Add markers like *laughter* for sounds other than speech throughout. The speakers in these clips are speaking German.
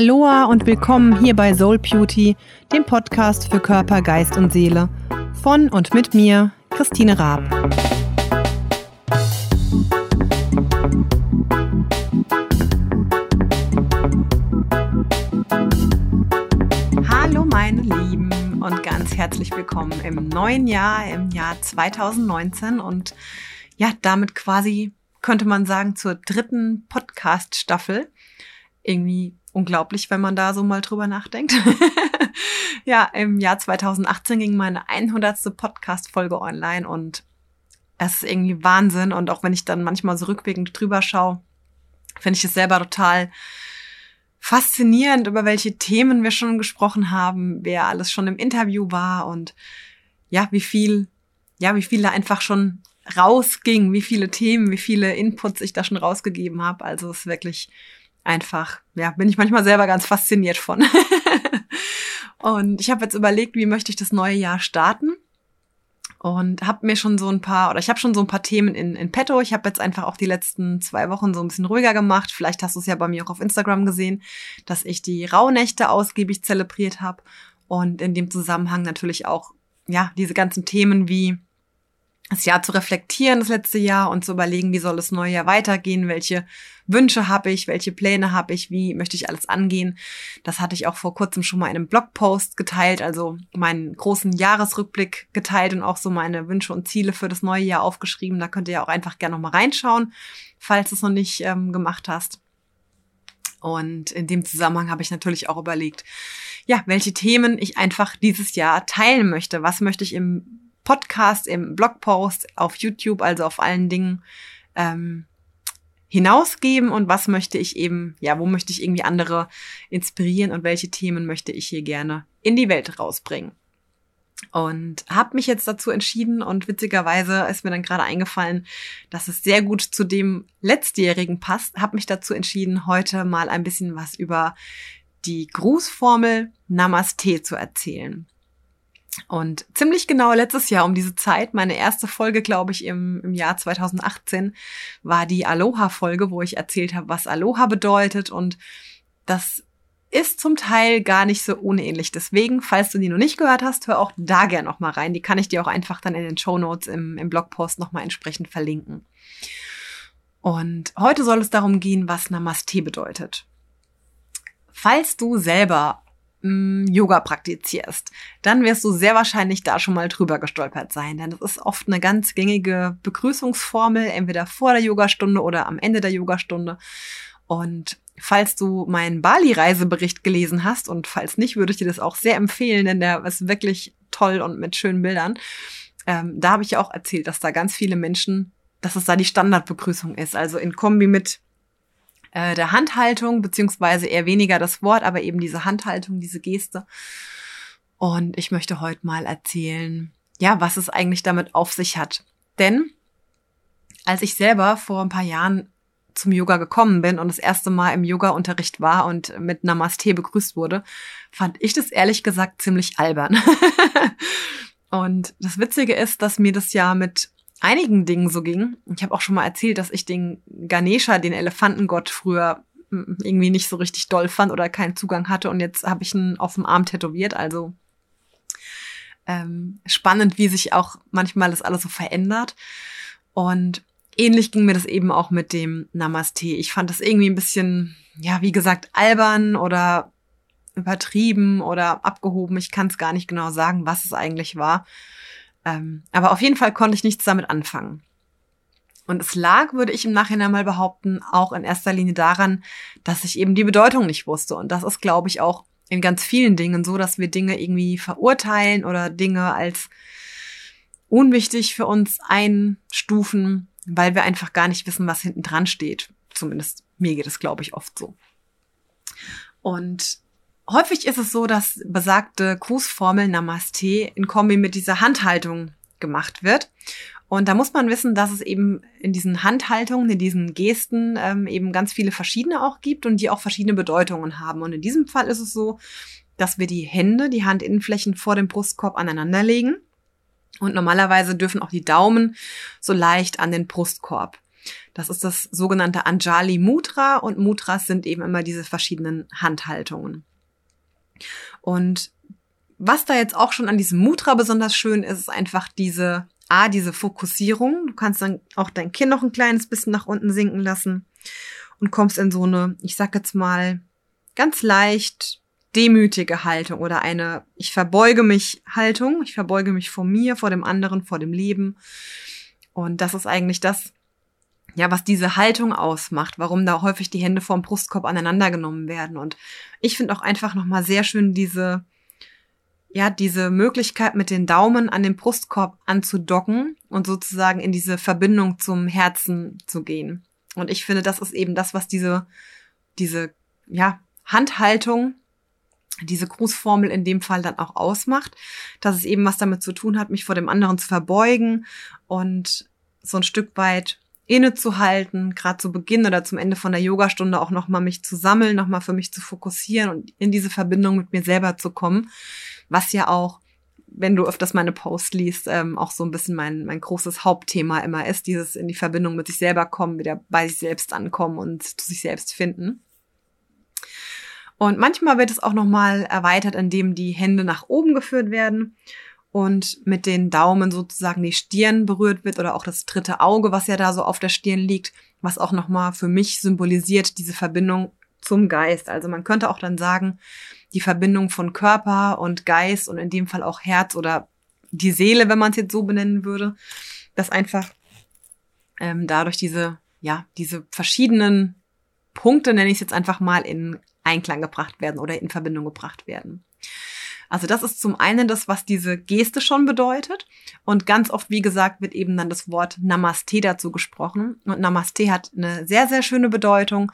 Aloha und willkommen hier bei Soul Beauty, dem Podcast für Körper, Geist und Seele. Von und mit mir, Christine Raab. Hallo meine Lieben und ganz herzlich willkommen im neuen Jahr, im Jahr 2019 und ja, damit quasi könnte man sagen zur dritten Podcast-Staffel. Irgendwie unglaublich, wenn man da so mal drüber nachdenkt. *laughs* ja, im Jahr 2018 ging meine 100. Podcast-Folge online und es ist irgendwie Wahnsinn. Und auch wenn ich dann manchmal so rückwirkend drüber schaue, finde ich es selber total faszinierend, über welche Themen wir schon gesprochen haben, wer alles schon im Interview war und ja, wie viel, ja, wie viel da einfach schon rausging, wie viele Themen, wie viele Inputs ich da schon rausgegeben habe. Also es ist wirklich einfach, ja, bin ich manchmal selber ganz fasziniert von. *laughs* und ich habe jetzt überlegt, wie möchte ich das neue Jahr starten und habe mir schon so ein paar oder ich habe schon so ein paar Themen in, in petto. Ich habe jetzt einfach auch die letzten zwei Wochen so ein bisschen ruhiger gemacht. Vielleicht hast du es ja bei mir auch auf Instagram gesehen, dass ich die Rauhnächte ausgiebig zelebriert habe und in dem Zusammenhang natürlich auch ja diese ganzen Themen wie das Jahr zu reflektieren, das letzte Jahr und zu überlegen, wie soll das neue Jahr weitergehen, welche Wünsche habe ich, welche Pläne habe ich, wie möchte ich alles angehen. Das hatte ich auch vor kurzem schon mal in einem Blogpost geteilt, also meinen großen Jahresrückblick geteilt und auch so meine Wünsche und Ziele für das neue Jahr aufgeschrieben. Da könnt ihr ja auch einfach gerne noch mal reinschauen, falls du es noch nicht ähm, gemacht hast. Und in dem Zusammenhang habe ich natürlich auch überlegt, ja, welche Themen ich einfach dieses Jahr teilen möchte. Was möchte ich im Podcast, im Blogpost, auf YouTube, also auf allen Dingen ähm, hinausgeben und was möchte ich eben, ja, wo möchte ich irgendwie andere inspirieren und welche Themen möchte ich hier gerne in die Welt rausbringen. Und habe mich jetzt dazu entschieden und witzigerweise ist mir dann gerade eingefallen, dass es sehr gut zu dem letztjährigen passt, habe mich dazu entschieden, heute mal ein bisschen was über die Grußformel Namaste zu erzählen. Und ziemlich genau letztes Jahr um diese Zeit, meine erste Folge, glaube ich, im, im Jahr 2018, war die Aloha-Folge, wo ich erzählt habe, was Aloha bedeutet. Und das ist zum Teil gar nicht so unähnlich. Deswegen, falls du die noch nicht gehört hast, hör auch da gern noch mal rein. Die kann ich dir auch einfach dann in den Show Notes im, im Blogpost noch mal entsprechend verlinken. Und heute soll es darum gehen, was Namaste bedeutet. Falls du selber mh, Yoga praktizierst, dann wirst du sehr wahrscheinlich da schon mal drüber gestolpert sein. Denn das ist oft eine ganz gängige Begrüßungsformel, entweder vor der Yogastunde oder am Ende der Yogastunde. Und falls du meinen Bali-Reisebericht gelesen hast und falls nicht, würde ich dir das auch sehr empfehlen, denn der ist wirklich toll und mit schönen Bildern. Ähm, da habe ich ja auch erzählt, dass da ganz viele Menschen, dass es da die Standardbegrüßung ist. Also in Kombi mit äh, der Handhaltung, beziehungsweise eher weniger das Wort, aber eben diese Handhaltung, diese Geste. Und ich möchte heute mal erzählen, ja, was es eigentlich damit auf sich hat. Denn als ich selber vor ein paar Jahren zum Yoga gekommen bin und das erste Mal im Yoga-Unterricht war und mit Namaste begrüßt wurde, fand ich das ehrlich gesagt ziemlich albern. *laughs* und das Witzige ist, dass mir das ja mit einigen Dingen so ging. Ich habe auch schon mal erzählt, dass ich den Ganesha, den Elefantengott, früher mm, irgendwie nicht so richtig doll fand oder keinen Zugang hatte und jetzt habe ich ihn auf dem Arm tätowiert. Also ähm, spannend, wie sich auch manchmal das alles so verändert. Und ähnlich ging mir das eben auch mit dem Namaste. Ich fand das irgendwie ein bisschen, ja, wie gesagt, albern oder übertrieben oder abgehoben. Ich kann es gar nicht genau sagen, was es eigentlich war. Ähm, aber auf jeden Fall konnte ich nichts damit anfangen. Und es lag, würde ich im Nachhinein mal behaupten, auch in erster Linie daran, dass ich eben die Bedeutung nicht wusste. Und das ist, glaube ich, auch in ganz vielen Dingen so, dass wir Dinge irgendwie verurteilen oder Dinge als unwichtig für uns einstufen, weil wir einfach gar nicht wissen, was hinten dran steht. Zumindest mir geht es, glaube ich, oft so. Und häufig ist es so, dass besagte Grußformel Namaste in Kombi mit dieser Handhaltung gemacht wird. Und da muss man wissen, dass es eben in diesen Handhaltungen, in diesen Gesten ähm, eben ganz viele verschiedene auch gibt und die auch verschiedene Bedeutungen haben. Und in diesem Fall ist es so, dass wir die Hände, die Handinnenflächen vor dem Brustkorb aneinanderlegen. Und normalerweise dürfen auch die Daumen so leicht an den Brustkorb. Das ist das sogenannte Anjali Mudra und Mudras sind eben immer diese verschiedenen Handhaltungen. Und was da jetzt auch schon an diesem Mudra besonders schön ist, ist einfach diese A, diese Fokussierung. Du kannst dann auch dein Kinn noch ein kleines bisschen nach unten sinken lassen und kommst in so eine, ich sag jetzt mal, ganz leicht demütige Haltung oder eine ich verbeuge mich Haltung. Ich verbeuge mich vor mir, vor dem anderen, vor dem Leben. Und das ist eigentlich das, ja, was diese Haltung ausmacht, warum da häufig die Hände vorm Brustkorb aneinander genommen werden. Und ich finde auch einfach nochmal sehr schön diese, ja, diese Möglichkeit mit den Daumen an den Brustkorb anzudocken und sozusagen in diese Verbindung zum Herzen zu gehen. Und ich finde, das ist eben das, was diese, diese, ja, Handhaltung, diese Grußformel in dem Fall dann auch ausmacht, dass es eben was damit zu tun hat, mich vor dem anderen zu verbeugen und so ein Stück weit innezuhalten, gerade zu Beginn oder zum Ende von der Yogastunde auch nochmal mich zu sammeln, nochmal für mich zu fokussieren und in diese Verbindung mit mir selber zu kommen, was ja auch, wenn du öfters meine Posts liest, ähm, auch so ein bisschen mein, mein großes Hauptthema immer ist, dieses in die Verbindung mit sich selber kommen, wieder bei sich selbst ankommen und zu sich selbst finden. Und manchmal wird es auch nochmal erweitert, indem die Hände nach oben geführt werden und mit den Daumen sozusagen die Stirn berührt wird oder auch das dritte Auge, was ja da so auf der Stirn liegt, was auch nochmal für mich symbolisiert diese Verbindung zum Geist. Also man könnte auch dann sagen, die Verbindung von Körper und Geist und in dem Fall auch Herz oder die Seele, wenn man es jetzt so benennen würde, dass einfach ähm, dadurch diese, ja, diese verschiedenen Punkte, nenne ich es jetzt einfach mal, in Einklang gebracht werden oder in Verbindung gebracht werden. Also das ist zum einen das, was diese Geste schon bedeutet. Und ganz oft, wie gesagt, wird eben dann das Wort Namaste dazu gesprochen. Und Namaste hat eine sehr, sehr schöne Bedeutung,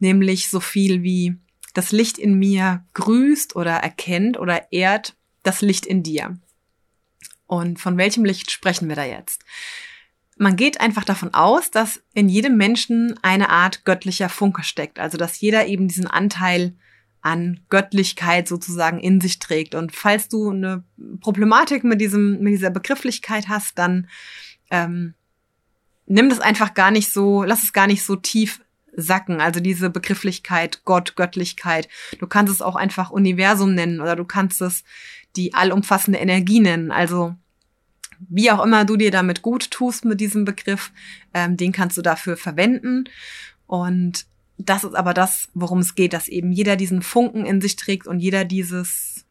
nämlich so viel wie das Licht in mir grüßt oder erkennt oder ehrt das Licht in dir. Und von welchem Licht sprechen wir da jetzt? Man geht einfach davon aus, dass in jedem Menschen eine Art göttlicher Funke steckt, also dass jeder eben diesen Anteil an Göttlichkeit sozusagen in sich trägt. Und falls du eine Problematik mit diesem, mit dieser Begrifflichkeit hast, dann ähm, nimm das einfach gar nicht so, lass es gar nicht so tief sacken. Also diese Begrifflichkeit Gott, Göttlichkeit. Du kannst es auch einfach Universum nennen oder du kannst es die allumfassende Energie nennen. Also wie auch immer du dir damit gut tust mit diesem Begriff, ähm, den kannst du dafür verwenden. Und das ist aber das, worum es geht, dass eben jeder diesen Funken in sich trägt und jeder dieses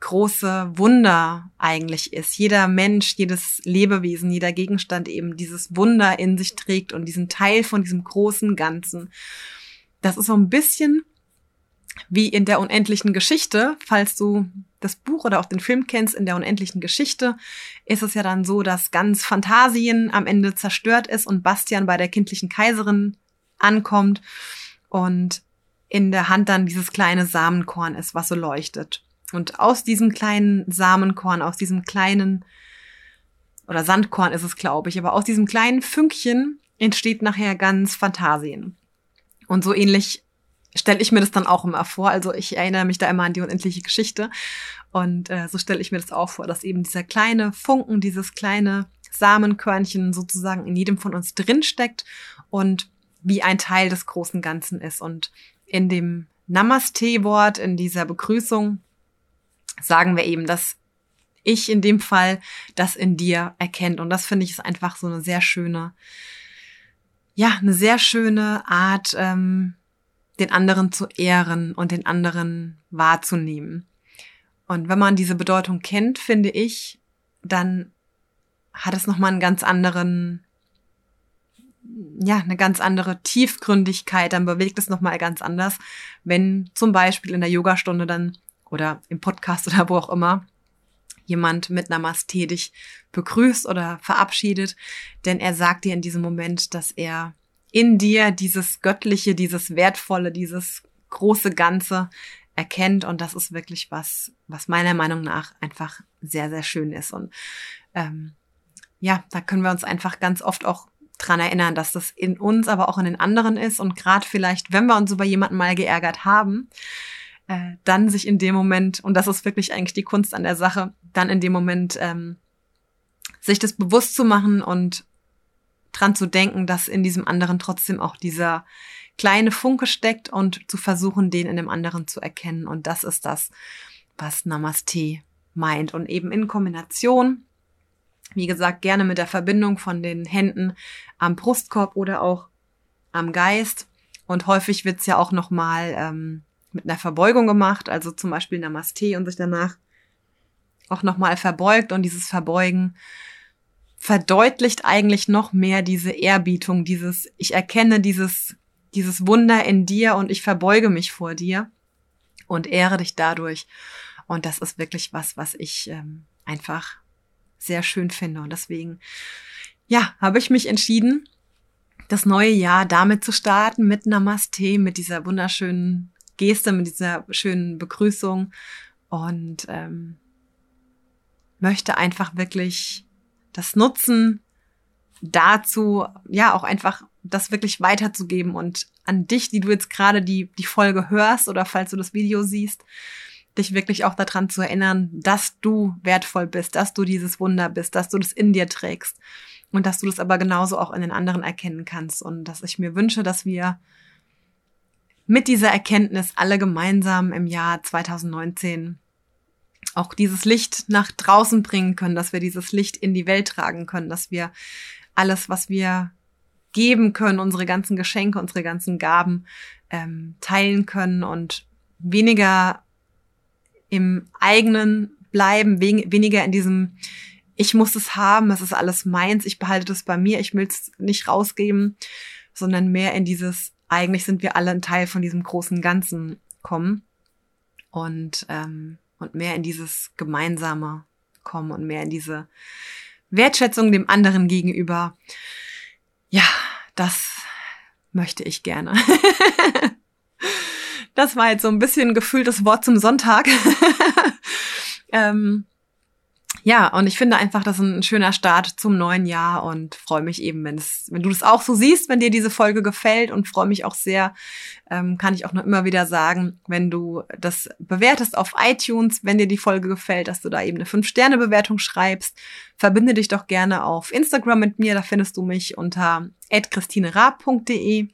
große Wunder eigentlich ist. Jeder Mensch, jedes Lebewesen, jeder Gegenstand eben dieses Wunder in sich trägt und diesen Teil von diesem großen Ganzen. Das ist so ein bisschen wie in der unendlichen Geschichte, falls du das Buch oder auch den Film kennst, in der unendlichen Geschichte, ist es ja dann so, dass ganz Phantasien am Ende zerstört ist und Bastian bei der kindlichen Kaiserin ankommt und in der Hand dann dieses kleine Samenkorn ist, was so leuchtet. Und aus diesem kleinen Samenkorn, aus diesem kleinen, oder Sandkorn ist es, glaube ich, aber aus diesem kleinen Fünkchen entsteht nachher ganz Phantasien. Und so ähnlich stelle ich mir das dann auch immer vor. Also ich erinnere mich da immer an die unendliche Geschichte. Und äh, so stelle ich mir das auch vor, dass eben dieser kleine Funken, dieses kleine Samenkörnchen sozusagen in jedem von uns drinsteckt und wie ein Teil des großen Ganzen ist. Und in dem Namaste-Wort, in dieser Begrüßung, sagen wir eben, dass ich in dem Fall das in dir erkennt. Und das finde ich ist einfach so eine sehr schöne, ja, eine sehr schöne Art, ähm, den anderen zu ehren und den anderen wahrzunehmen. Und wenn man diese Bedeutung kennt, finde ich, dann hat es nochmal einen ganz anderen ja, eine ganz andere Tiefgründigkeit, dann bewegt es nochmal ganz anders, wenn zum Beispiel in der Yogastunde dann oder im Podcast oder wo auch immer jemand mit Namaste dich begrüßt oder verabschiedet, denn er sagt dir in diesem Moment, dass er in dir dieses Göttliche, dieses Wertvolle, dieses große Ganze erkennt. Und das ist wirklich was, was meiner Meinung nach einfach sehr, sehr schön ist. Und ähm, ja, da können wir uns einfach ganz oft auch dran erinnern, dass das in uns, aber auch in den anderen ist und gerade vielleicht, wenn wir uns über jemanden mal geärgert haben, äh, dann sich in dem Moment, und das ist wirklich eigentlich die Kunst an der Sache, dann in dem Moment ähm, sich das bewusst zu machen und dran zu denken, dass in diesem anderen trotzdem auch dieser kleine Funke steckt und zu versuchen, den in dem anderen zu erkennen. Und das ist das, was Namaste meint. Und eben in Kombination, wie gesagt, gerne mit der Verbindung von den Händen am Brustkorb oder auch am Geist. Und häufig wird's ja auch nochmal ähm, mit einer Verbeugung gemacht, also zum Beispiel Namaste und sich danach auch nochmal verbeugt und dieses Verbeugen verdeutlicht eigentlich noch mehr diese Ehrbietung, dieses, ich erkenne dieses, dieses Wunder in dir und ich verbeuge mich vor dir und ehre dich dadurch. Und das ist wirklich was, was ich ähm, einfach sehr schön finde. Und deswegen, ja, habe ich mich entschieden, das neue Jahr damit zu starten, mit Namaste, mit dieser wunderschönen Geste, mit dieser schönen Begrüßung. Und ähm, möchte einfach wirklich das nutzen, dazu, ja, auch einfach das wirklich weiterzugeben und an dich, die du jetzt gerade die, die Folge hörst oder falls du das Video siehst, dich wirklich auch daran zu erinnern, dass du wertvoll bist, dass du dieses Wunder bist, dass du das in dir trägst und dass du das aber genauso auch in den anderen erkennen kannst. Und dass ich mir wünsche, dass wir mit dieser Erkenntnis alle gemeinsam im Jahr 2019 auch dieses Licht nach draußen bringen können, dass wir dieses Licht in die Welt tragen können, dass wir alles, was wir geben können, unsere ganzen Geschenke, unsere ganzen Gaben ähm, teilen können und weniger im eigenen bleiben, weniger in diesem ich muss es haben, es ist alles meins, ich behalte das bei mir, ich will es nicht rausgeben, sondern mehr in dieses, eigentlich sind wir alle ein Teil von diesem großen Ganzen kommen. Und ähm, und mehr in dieses Gemeinsame kommen und mehr in diese Wertschätzung dem anderen gegenüber. Ja, das möchte ich gerne. *laughs* das war jetzt so ein bisschen gefühltes Wort zum Sonntag. *laughs* ähm, ja, und ich finde einfach, das ist ein schöner Start zum neuen Jahr und freue mich eben, wenn es, wenn du das auch so siehst, wenn dir diese Folge gefällt und freue mich auch sehr, ähm, kann ich auch noch immer wieder sagen, wenn du das bewertest auf iTunes, wenn dir die Folge gefällt, dass du da eben eine 5-Sterne-Bewertung schreibst. Verbinde dich doch gerne auf Instagram mit mir, da findest du mich unter christinerab.de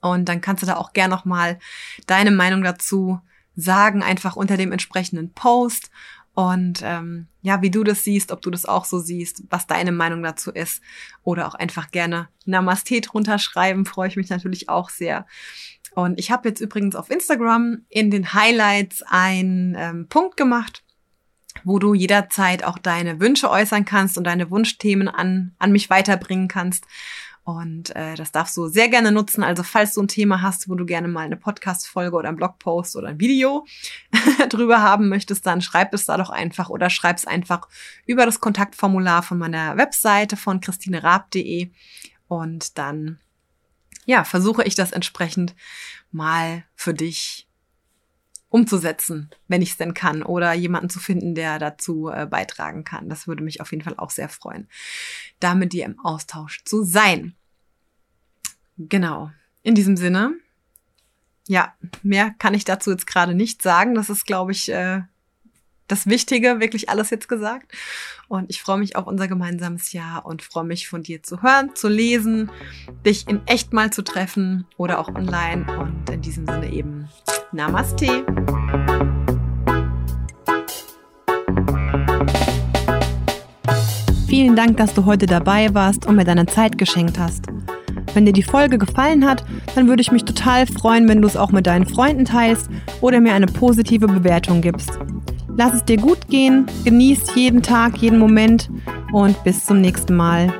und dann kannst du da auch gerne nochmal deine Meinung dazu sagen, einfach unter dem entsprechenden Post. Und ähm, ja, wie du das siehst, ob du das auch so siehst, was deine Meinung dazu ist. Oder auch einfach gerne Namaste drunter schreiben, freue ich mich natürlich auch sehr. Und ich habe jetzt übrigens auf Instagram in den Highlights einen ähm, Punkt gemacht, wo du jederzeit auch deine Wünsche äußern kannst und deine Wunschthemen an, an mich weiterbringen kannst. Und äh, das darfst du sehr gerne nutzen. Also falls du ein Thema hast, wo du gerne mal eine Podcast-Folge oder ein Blogpost oder ein Video *laughs* drüber haben möchtest, dann schreib es da doch einfach oder schreib es einfach über das Kontaktformular von meiner Webseite von christinerab.de und dann ja, versuche ich das entsprechend mal für dich umzusetzen, wenn ich es denn kann, oder jemanden zu finden, der dazu äh, beitragen kann. Das würde mich auf jeden Fall auch sehr freuen, da mit dir im Austausch zu sein. Genau. In diesem Sinne, ja, mehr kann ich dazu jetzt gerade nicht sagen. Das ist, glaube ich, äh, das Wichtige, wirklich alles jetzt gesagt. Und ich freue mich auf unser gemeinsames Jahr und freue mich von dir zu hören, zu lesen, dich in echt mal zu treffen oder auch online. Und in diesem Sinne eben Namaste. Vielen Dank, dass du heute dabei warst und mir deine Zeit geschenkt hast. Wenn dir die Folge gefallen hat, dann würde ich mich total freuen, wenn du es auch mit deinen Freunden teilst oder mir eine positive Bewertung gibst. Lass es dir gut gehen, genieß jeden Tag, jeden Moment und bis zum nächsten Mal.